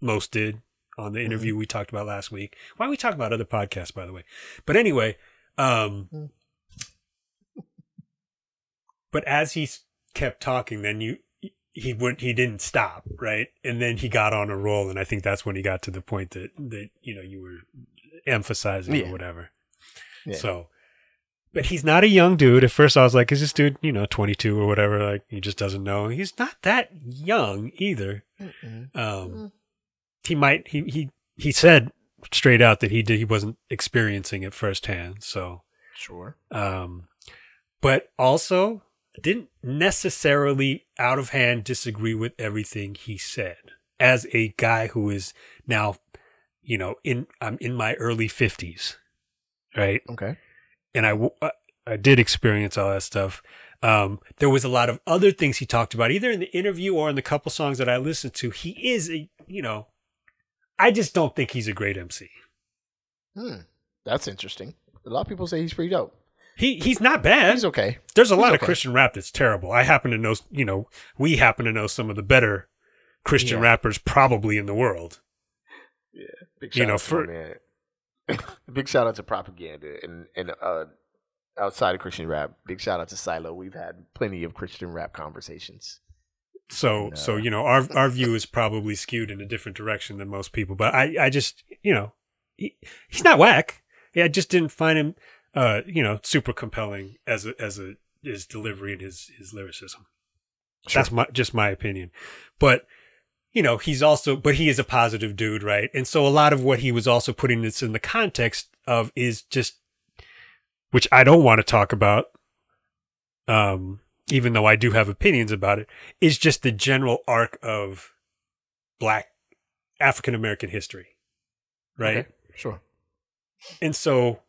Mos did on the interview we talked about last week. Why we talk about other podcasts, by the way? But anyway, um, Mm. but as he kept talking, then you he would he didn't stop, right? And then he got on a roll, and I think that's when he got to the point that that you know you were emphasizing Yeah. or whatever. Yeah. So, but he's not a young dude. At first, I was like, "Is this dude, you know, twenty two or whatever?" Like he just doesn't know. He's not that young either. Mm-mm. Um, he might he he he said straight out that he did he wasn't experiencing it firsthand. So, Sure. um, but also didn't necessarily out of hand disagree with everything he said. As a guy who is now, you know, in I'm in my early fifties, right? Okay. And I, I did experience all that stuff. Um, there was a lot of other things he talked about, either in the interview or in the couple songs that I listened to. He is a, you know, I just don't think he's a great MC. Hmm. That's interesting. A lot of people say he's pretty dope. He he's not bad. He's okay. There's a he's lot of. Christian rap that's terrible. I happen to know, you know, we happen to know some of the better Christian Yeah. rappers probably in the world. Big You know, for-. Big shout out to propaganda and and uh, outside of Christian rap. Big shout out to Silo. We've had plenty of Christian rap conversations. So No. so you know our our view is probably skewed in a different direction than most people. But I I just you know he, he's not whack. Yeah, I just didn't find him uh you know super compelling as a as a his delivery and his his lyricism. That's my just my opinion. But you know, he's also but he is a positive dude, right? And so a lot of what he was also putting this in the context of is just which I don't want to talk about um even though I do have opinions about it, is just the general arc of black African American history. Right? Okay, Sure. And so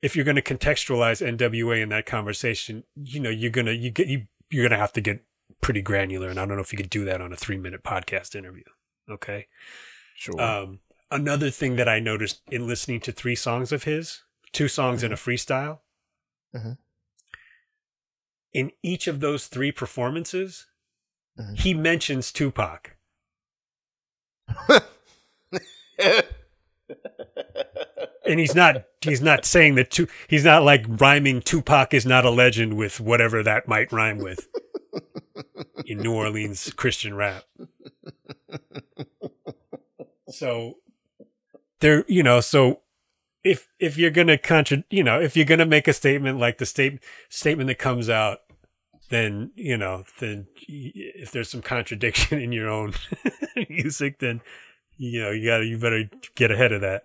if you're going to contextualize NWA in that conversation, you know, you're going to you get you you're going to have to get pretty granular and I don't know if you could do that on a 3-minute podcast interview. Okay? Sure. Um another thing that I noticed in listening to three songs of his, two songs and a freestyle. Mhm. In each of those three performances, Mhm. he mentions Tupac. and he's not he's not saying that tu- he's not like rhyming Tupac is not a legend with whatever that might rhyme with in New Orleans Christian rap. So there you know so if if you're going to contra you know if you're to make a statement like the state statement that comes out then you know then if there's some contradiction in your own music then you know you got to you better get ahead of that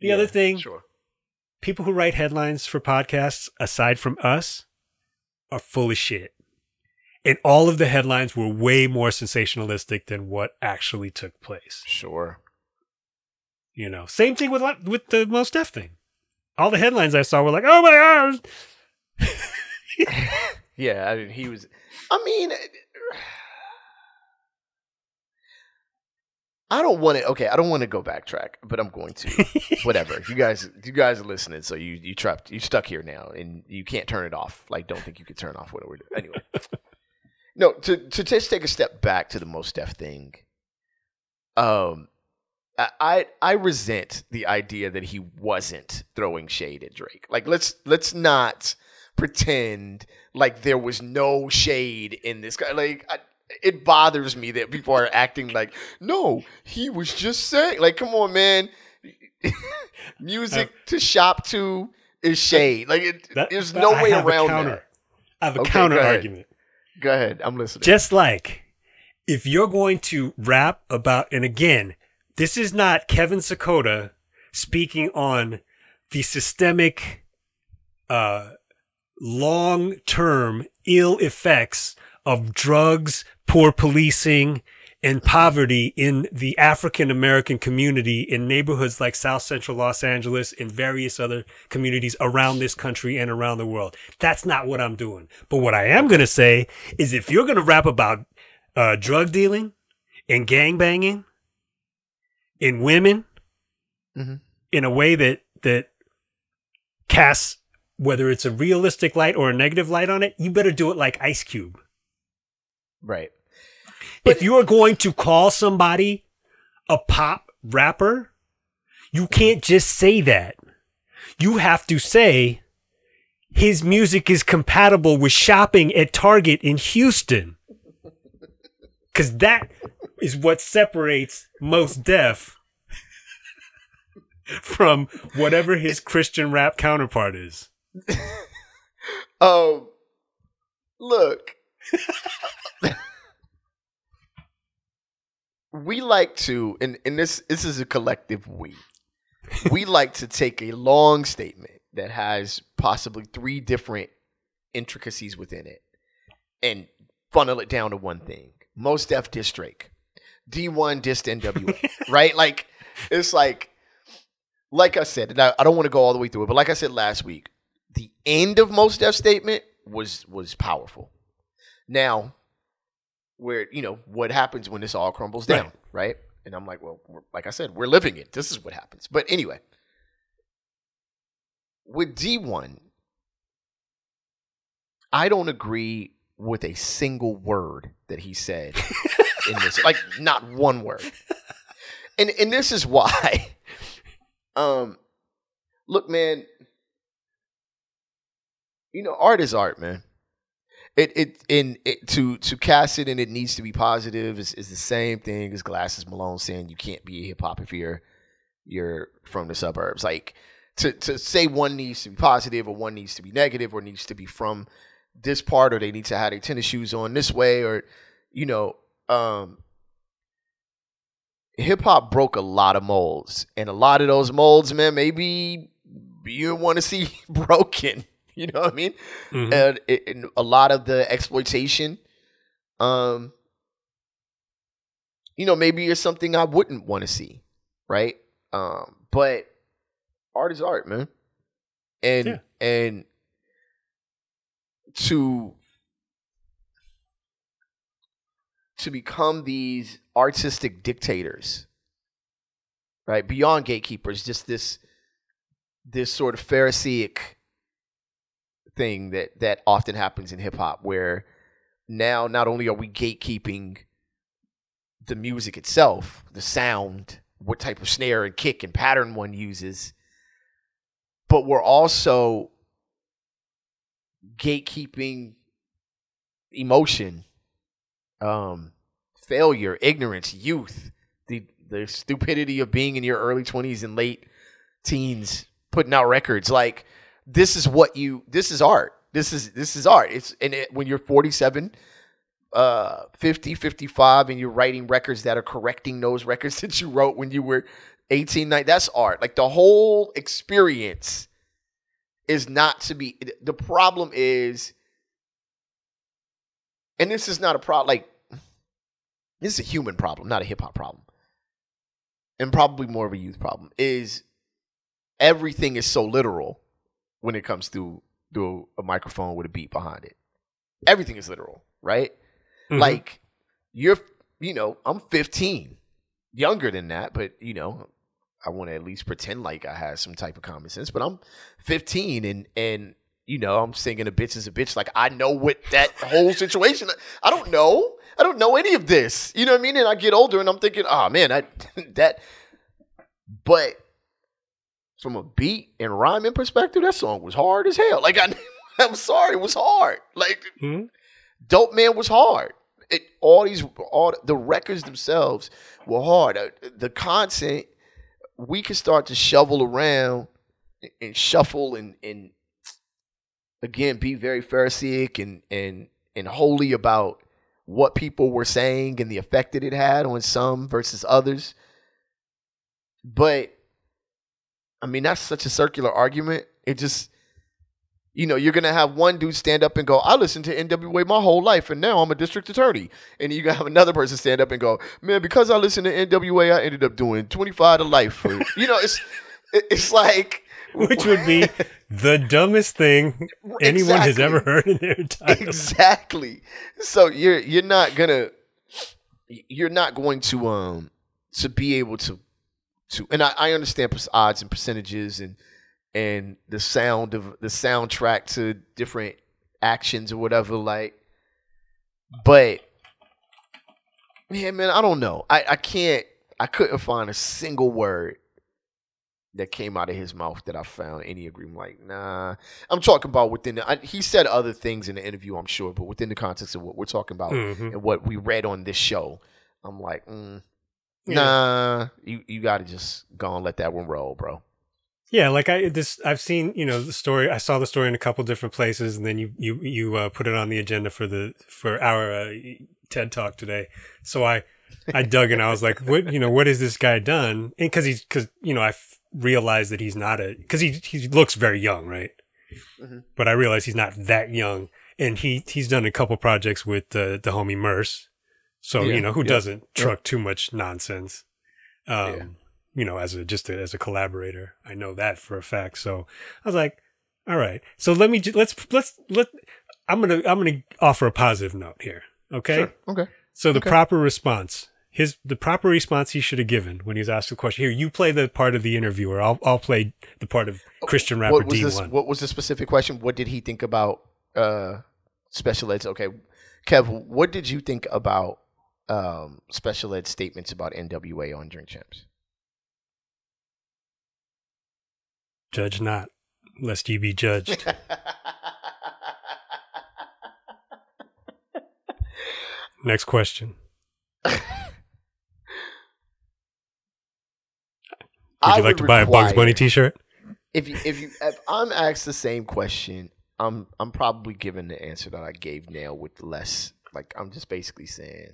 the Yeah, other thing Sure. people who write headlines for podcasts, aside from us, are full of shit. And all of the headlines were way more sensationalistic than what actually took place. Sure. You know, same thing with with the Mos Def thing. All the headlines I saw were like, "Oh my gosh!" Yeah, I mean, he was. I mean, I don't want to. Okay, I don't want to go backtrack, but I'm going to. Whatever. You guys, you guys are listening, so you you trapped, you stuck here now, and you can't turn it off. Like, don't think you could turn off what we're doing. Anyway, no. To to just take a step back to the Mos Def thing. Um, I I resent the idea that he wasn't throwing shade at Drake. Like, let's let's not pretend like there was no shade in this guy. Like, I, it bothers me that people are acting like, no, he was just saying. Like, come on, man. Music to shop to is shade. Like, it, That- there's no way around counter. that. I have a Okay, counter argument. Go ahead, I'm listening. Just like if you're going to rap about, and again, this is not Kevin Sakota speaking on the systemic, uh, long term ill effects of drugs, poor policing, and poverty in the African American community in neighborhoods like South Central Los Angeles and various other communities around this country and around the world. That's not what I'm doing. But what I am going to say is if you're going to rap about uh, drug dealing and gang banging in women Mhm. in a way that, that casts whether it's a realistic light or a negative light on it, you better do it like Ice Cube. right. If you are going to call somebody a pop rapper, you can't just say that. You have to say his music is compatible with shopping at Target in Houston. Cause that is what separates Mos Def from whatever his Christian rap counterpart is. Um, look, we like to, and and this this is a collective we. We like to take a long statement that has possibly three different intricacies within it, and funnel it down to one thing. Mos diss Drake, Dee-1 dissed NWA, right? Like it's like, like I said, and I, I don't want to go all the way through it, but like I said last week, the end of Mos Def statement was was powerful. Now, where you know what happens when this all crumbles Right. down, right? And I'm like, well, we're, like I said, we're living it. This is what happens. But anyway, with Dee-1, I don't agree with a single word that he said in this. Like not one word. And and this is why. Um look, man, you know, art is art, man. It it in it to to cast it and it needs to be positive is, is the same thing as Glasses Malone saying you can't be a hip hop if you're you're from the suburbs. Like to to say one needs to be positive or one needs to be negative or needs to be from this part or they need to have their tennis shoes on this way or you know um hip hop broke a lot of molds and a lot of those molds man maybe you want to see broken you know what i mean Mhm. and, it- and a lot of the exploitation um you know maybe it's something i wouldn't want to see right um but art is art man and Yeah. and to to become these artistic dictators right beyond gatekeepers just this this sort of pharisaic thing that that often happens in hip hop where now not only are we gatekeeping the music itself, the sound, what type of snare and kick and pattern one uses, but we're also gatekeeping emotion, um, failure, ignorance, youth, the the stupidity of being in your early twenties and late teens, putting out records. Like this is what you this is art. This is this is art. It's and it, when you're 47 uh 50 55 and you're writing records that are correcting those records that you wrote when you were 18 9 that's art. Like the whole experience is not to be the problem is and this is not a problem like this is a human problem not a hip hop problem and probably more of a youth problem is everything is so literal when it comes to to a microphone with a beat behind it. Everything is literal, right? Mhm. Like you're, you know, I'm 15, younger than that, but you know, I want to at least pretend like I have some type of common sense. But I'm 15, and and you know, I'm singing a bitch is a bitch. Like I know what that whole situation. I don't know. I don't know any of this. You know what I mean? And I get older, and I'm thinking, oh man, I that. But from a beat and rhyming perspective, that song was hard as hell. Like I, I'm sorry, it was hard. Like Mhm. Dope Man was hard. It all these all the records themselves were hard. Uh, The content we could start to shovel around and shuffle and and again be very pharisaic and and and holy about what people were saying and the effect that it had on some versus others. But I mean, that's such a circular argument. It just, you know, you're gonna have one dude stand up and go, "I listened to NWA my whole life, and now I'm a district attorney," and you're gonna have another person stand up and go, "Man, because I listened to NWA, I ended up doing 25 to life." For you know, it's it's like which would be the dumbest thing anyone has ever heard in their entire life. exactly. So you're you're not gonna you're not going to um to be able to to and I, I understand odds and percentages and and the sound of the soundtrack to different actions or whatever like but yeah man I don't know I I can't I couldn't find a single word that came out of his mouth that I found any agreement. Like, nah, I'm talking about within the. I, he said other things in the interview, I'm sure, but within the context of what we're talking about Mhm. and what we read on this show, I'm like, mm, Yeah. nah, you you got to just go and let that one roll, bro. Yeah, like I this I've seen you know the story. I saw the story in a couple different places, and then you you you uh, put it on the agenda for the for our uh, TED talk today. So I I dug and I was like, what you know what has this guy done? And because he's because you know I f- realized that he's not a because he he looks very young, right? Mhm. But I realized he's not that young, and he he's done a couple projects with uh, the homie Merce. So Yeah, you know who yeah, doesn't yeah. truck too much nonsense. Um, Yeah. you know, as a just a, as a collaborator. I know that for a fact. So I was like, all right. So let me ju- let's let's let I'm gonna I'm gonna offer a positive note here. Okay. Sure. Okay. So the Okay. proper response, his the proper response he should have given when he was asked the question. Here, you play the part of the interviewer. I'll I'll play the part of Christian rapper What was D this? one. What was the specific question? What did he think about uh, special ed's? Okay, Kev, what did you think about um, special ed statements about NWA on Drink Champs? Judge not, lest ye be judged. Next question. Would you like to buy a Bugs Bunny T-shirt? If you, if you if I'm asked the same question, I'm I'm probably giving the answer that I gave now with less. Like I'm just basically saying,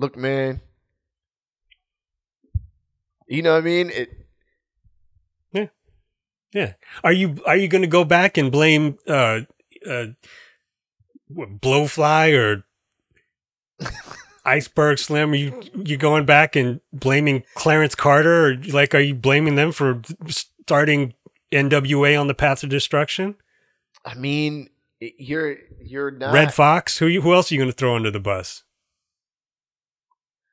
look, man. You know what I mean? It Yeah. yeah. Are you are you going to go back and blame uh uh Blowfly or Iceberg Slim? Are you you going back and blaming Clarence Carter or like are you blaming them for starting NWA on the path of destruction? I mean, you're you're not Redd Foxx? Who you, who else are you going to throw under the bus?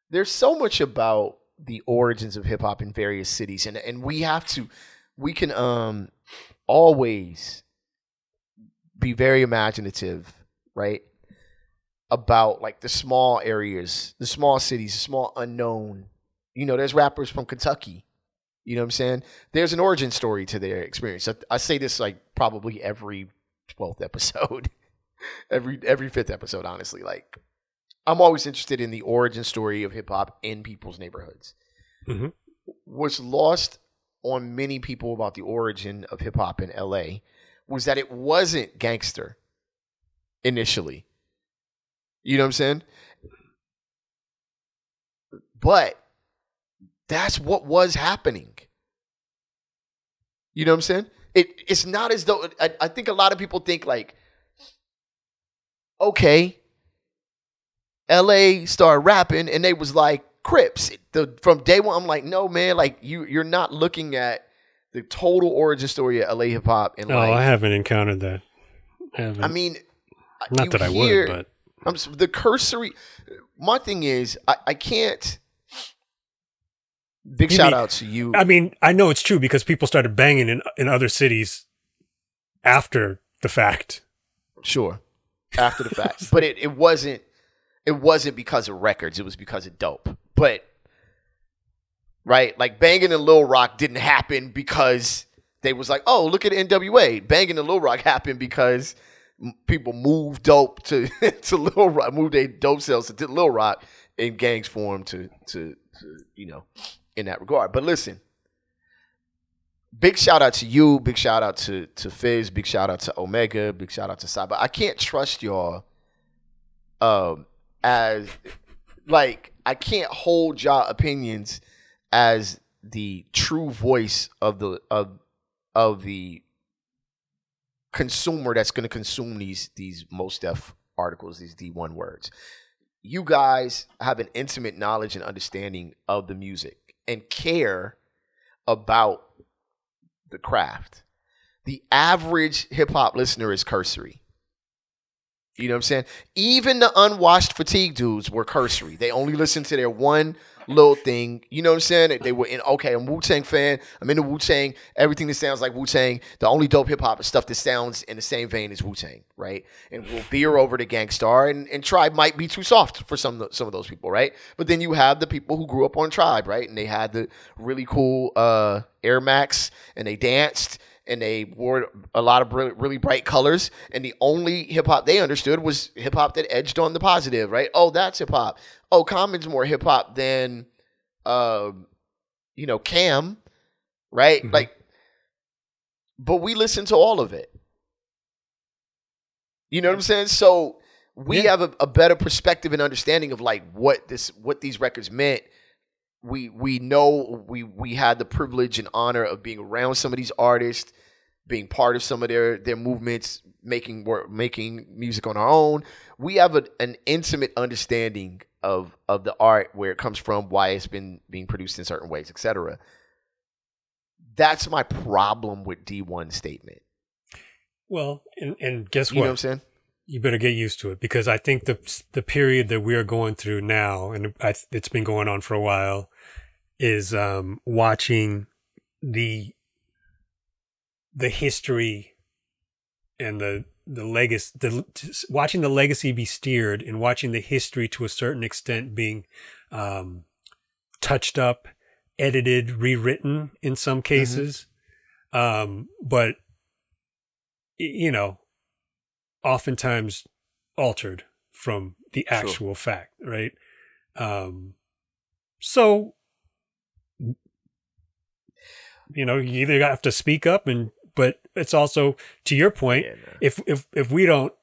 There's so much about the origins of hip hop in various cities and and we have to we can um always be very imaginative, right? About like the small areas, the small cities, the small unknown. You know, there's rappers from Kentucky. You know what I'm saying? There's an origin story to their experience. I, I say this like probably every 12th episode. every every fifth episode, honestly. Like I'm always interested in the origin story of hip hop in people's neighborhoods. Mhm. What's lost on many people about the origin of hip hop in LA was that it wasn't gangster initially. You know what I'm saying? But that's what was happening. You know what I'm saying? It it's not as though I, I think a lot of people think like, okay, LA started rapping and they was like Crips. The, from day one, I'm like, no man, like you you're not looking at the total origin story of LA hip hop and Oh, like I haven't encountered that. I, haven't. I mean uh, not you that I would, but I'm the cursory. My thing is, I, I can't. Big You shout mean- out to you. I mean, I know it's true because people started banging in in other cities after the fact. sure, after the fact, but it, it wasn't. It wasn't because of records. It was because of dope. But right, like banging in Lil Rock didn't happen because they was like, oh, look at NWA. Banging in Lil Rock happened because people moved dope to to Lil Rock, moved their dope sales to Lil Rock, and gangs formed to to to you know in that regard. But listen, big shout out to you, big shout out to to Fizz, big shout out to Omega, big shout out to Cyber. I can't trust y'all um as like I can't hold y'all opinions as the true voice of the of of the consumer that's going to consume these these Mos Def articles, these Dee-1 words. You guys have an intimate knowledge and understanding of the music and care about the craft. The average hip hop listener is cursory. You know what I'm saying? Even the unwashed fatigue dudes were cursory. They only listened to their one little thing. You know what I'm saying? They- were in, okay, I'm Wu Tang fan. I'm into Wu Tang. Everything that sounds like Wu Tang. The only dope hip hop is stuff that sounds in the same vein as Wu Tang, right? And we'll veer over to Gang Starr. And, and Tribe might be too soft for some, some of those people, right? But then you have the people who grew up on Tribe, right? And they had the really cool uh, Air Max and they danced and they wore a lot of really, really bright colors. And the only hip hop they understood was hip hop that edged on the positive, right? Oh, that's hip hop. Oh, Common's more hip hop than, um, you know, Cam, right? Mhm. Like, but we listen to all of it. You know what I'm saying? So we Yeah. have a, a better perspective and understanding of like what this, what these records meant we we know we we had the privilege and honor of being around some of these artists, being part of some of their their movements, making work, making music on our own. We have a, an intimate understanding of of the art, where it comes from, why it's been being produced in certain ways, etc. That's my problem with Dee-1 statement. Well, and, and guess You know what? what I'm saying? you better get used to it because I think the the period that we are going through now, and I, it's been going on for a while, is um, watching the the history and the the legacy, the watching the legacy be steered, and watching the history to a certain extent being um, touched up, edited, rewritten in some cases, um, but you know oftentimes altered from the Sure. actual fact, right? Um, so, you know, you either have to speak up and, but it's also to your point, Yeah, no. if, if, if we don't,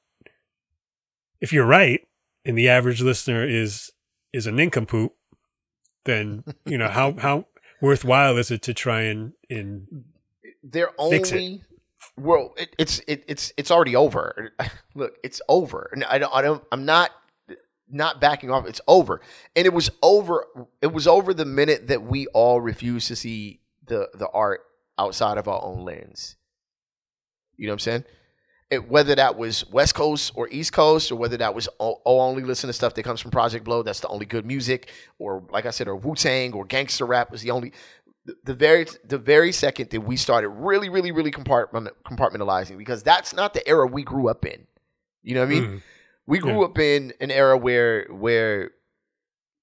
if you're right and the average listener is, is a nincompoop, then, you know, how, how worthwhile is it to try and, and They're only well, it, it's it, it's it's already over. Look, it's over. I don't I don't I'm not not backing off. It's over. And it was over it was over the minute that we all refused to see the the art outside of our own lens. You know what I'm saying? It, whether that was West Coast or East Coast, or whether that was oh, only listen to stuff that comes from Project Blowed, that's the only good music, or like I said, or Wu Tang or gangster rap was the only. The, the very the very second that we started really really really compartment, compartmentalizing because that's not the era we grew up in. You know what I mean? Mm. We grew Yeah. up in an era where where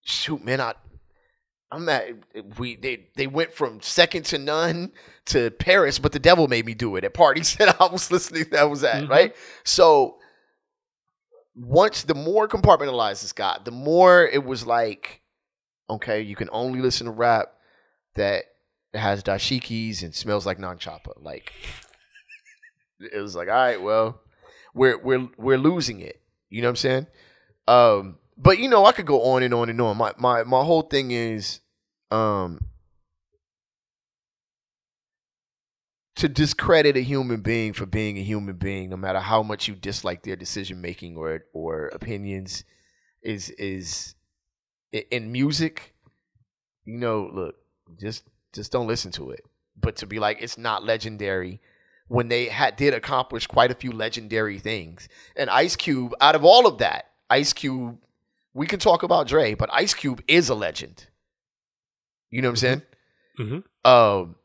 shoot man, I I'm at we they they went from second to none to Paris, but the devil made me do it at parties that I was listening that was at, Mhm. right? So once the more compartmentalized this got, the more it was like, okay, you can only listen to rap that has dashikis and smells like Nag Champa. Like it was like, all right, well, we're we're we're losing it. You know what I'm saying? Um, but you know, I could go on and on and on. My my my whole thing is um to discredit a human being for being a human being, no matter how much you dislike their decision making or or opinions, is is in music. You know, look, just just don't listen to it. But to be like, it's not legendary when they had did accomplish quite a few legendary things. And Ice Cube, out of all of that, Ice Cube, we can talk about Dre, but Ice Cube is a legend. You know what I'm saying? Mhm. Um,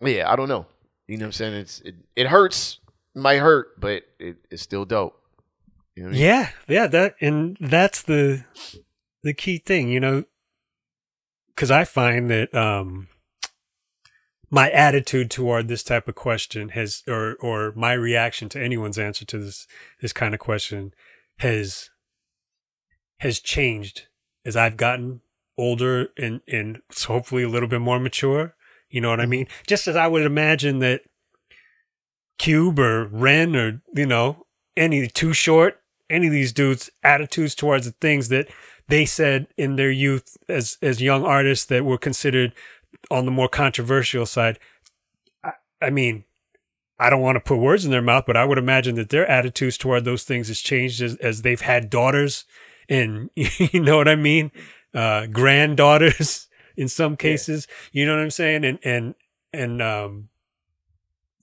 yeah, I don't know. You know what I'm saying? It's it, it hurts, it might hurt, but it, it's still dope. You know I mean? Yeah, yeah, that and that's the the key thing, you know, because I find that um my attitude toward this type of question has, or or my reaction to anyone's answer to this this kind of question has has changed as I've gotten older and and hopefully a little bit more mature. You know what I mm-hmm. mean? Just as I would imagine that Cube or Ren or you know any Too Short, any of these dudes' attitudes towards the things that they said in their youth as as young artists that were considered on the more controversial side. I, I mean, I don't want to put words in their mouth, but I would imagine that their attitudes toward those things has changed as, as they've had daughters and you know what I mean, uh, granddaughters in some cases. You know what I'm saying? And and and um,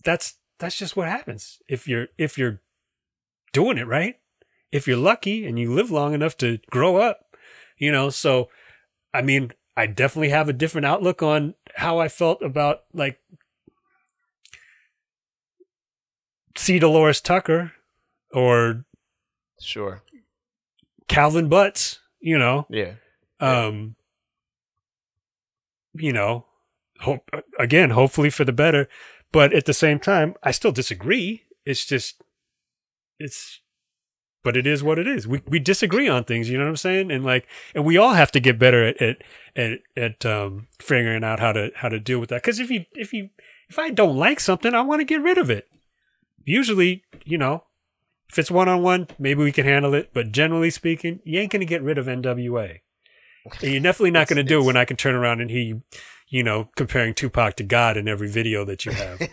that's that's just what happens if you're if you're doing it right. If you're lucky and you live long enough to grow up, you know. So, I mean, I definitely have a different outlook on how I felt about like C. Dolores Tucker or Sure. Calvin Butts, you know. Yeah. Um, you know, hope again, hopefully for the better, but at the same time, I still disagree. It's just, it's, but it is what it is. We we disagree on things, you know what I'm saying? And like, and we all have to get better at at at, at um, figuring out how to how to deal with that. Because if you if you if I don't like something, I want to get rid of it. Usually, you know, if it's one on one, maybe we can handle it. But generally speaking, you ain't gonna get rid of NWA. And you're definitely not going to do it when I can turn around and hear you, you know, comparing Tupac to God in every video that you have.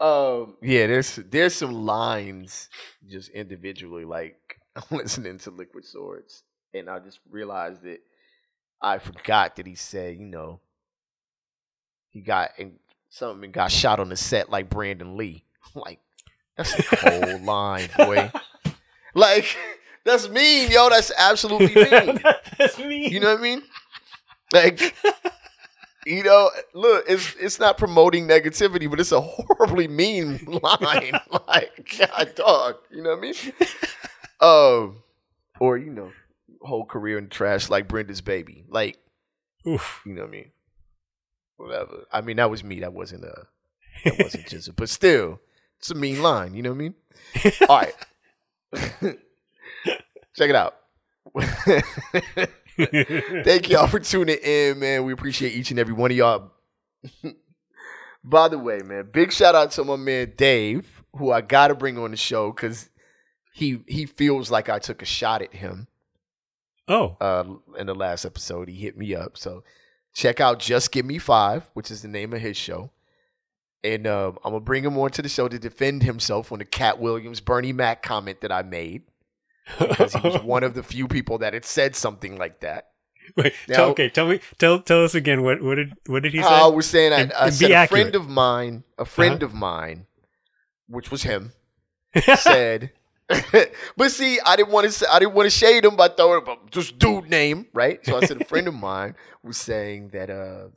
um yeah there's there's some lines just individually like i'm listening to liquid swords and i just realized that i forgot that he said you know he got and something got shot on the set like Brandon Lee. Like, that's a cold line, boy. Like, that's mean, yo. That's absolutely mean. That's mean. You know what I mean? Like, you know, look, it's it's not promoting negativity, but it's a horribly mean line. like, God, dog. You know what I mean? Um, or you know, whole career in trash like Brenda's baby. Like, Oof. you know what I mean? Whatever. I mean, that was me. That wasn't uh that wasn't just but still, it's a mean line, you know what I mean? All right. Check it out. Thank y'all for tuning in, man. We appreciate each and every one of y'all. By the way, man, big shout out to my man Dave, who I gotta bring on the show because he he feels like I took a shot at him oh, uh, in the last episode. He hit me up. So check out Just Give Me Five, which is the name of his show. And um, I'm gonna bring him on to the show to defend himself on the Katt Williams Bernie Mac comment that I made because he was one of the few people that had said something like that. Wait, Now- tell, okay, tell me, tell tell us again. What what did what did he say? I was saying I, And- I and said a friend of mine, a friend of mine, which was him, said. but see, I didn't want to. I didn't want to shade him by throwing up just dude name, right? So I said a friend of mine was saying that uh,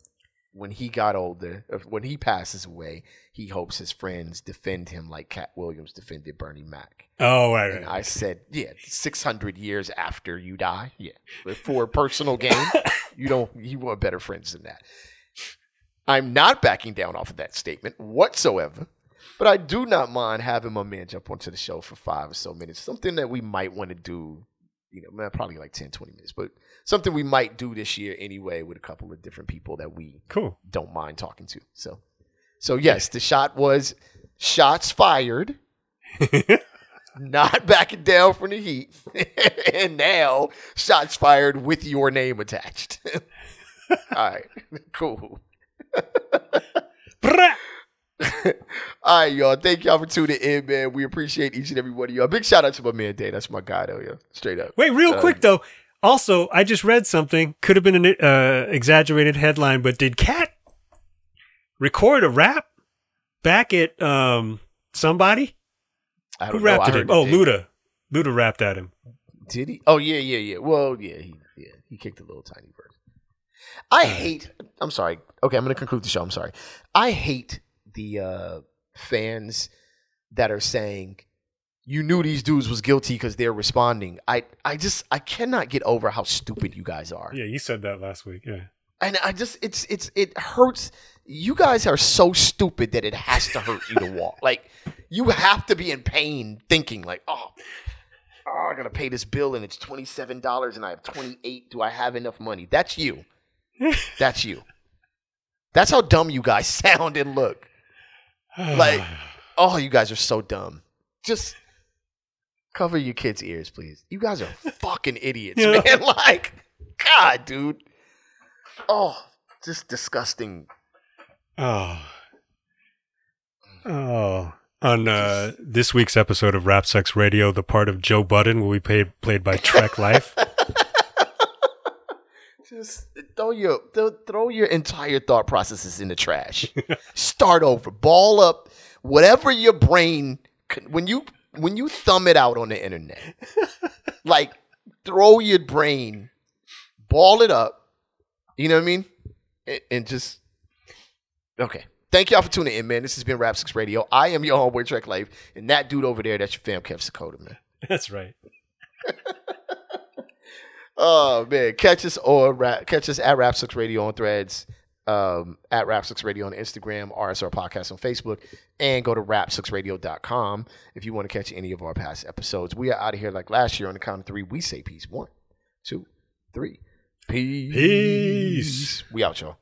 when he got older, when he passes away, he hopes his friends defend him like Katt Williams defended Bernie Mac. oh, right, And right. I said, yeah, six hundred years after you die, yeah, for personal gain, you don't. You want better friends than that. I'm not backing down off of that statement whatsoever. But I do not mind having my man jump onto the show for five or so minutes. Something that we might want to do, you know, probably like 10, 20 minutes, but something we might do this year anyway with a couple of different people that we cool. don't mind talking to. So, so yes, the shot was shots fired, not backing down from the heat, and now shots fired with your name attached. All right, cool. All right, y'all. Thank y'all for tuning in, man. We appreciate each and every one of y'all. Big shout out to my man Day. That's my guy, though, yeah. Straight up. Wait, real Um, quick though. Also, I just read something. Could have been an uh, exaggerated headline, but did Katt record a rap back at um somebody I who don't know. I rapped at him? Oh, Luda. Luda rapped at him. Did he? Oh yeah, yeah, yeah. Well, yeah, he yeah he kicked a little tiny verse. I hate. I'm sorry. Okay, I'm gonna conclude the show. I'm sorry. I hate the uh, fans that are saying you knew these dudes was guilty because they're responding. I I just I cannot get over how stupid you guys are. Yeah, you said that last week. Yeah. And I just it's it's it hurts. You guys are so stupid that it has to hurt you to walk. Like you have to be in pain thinking like, oh, oh, I gotta pay this bill and it's twenty seven dollars and I have twenty eight. Do I have enough money? That's you. That's you. That's how dumb you guys sound and look. Like, oh, you guys are so dumb. Just cover your kids' ears, please. You guys are fucking idiots, Yeah. man. Like, God, dude. Oh, just disgusting. oh. Oh. On uh, this week's episode of Rap Sex Radio, the part of Joe Budden will be paid, played by Trek Life. Just throw your throw, your entire thought processes in the trash. Start over. Ball up whatever your brain when you when you thumb it out on the internet. like throw your brain, ball it up. You know what I mean? And, and just okay. Thank y'all for tuning in, man. This has been Rap Six Radio. I am your homeboy Trek Life, and that dude over there, that's your fam Kev Sakota, man. That's right. Oh man, catch us or catch us at Rap Six Radio on Threads, um, at Rap Six Radio on Instagram, RSR Podcast on Facebook, and go to rap6radio.com if you want to catch any of our past episodes. We are out of here like last year on the count of three. We say peace. One, two, three. Peace. Peace. We out, y'all.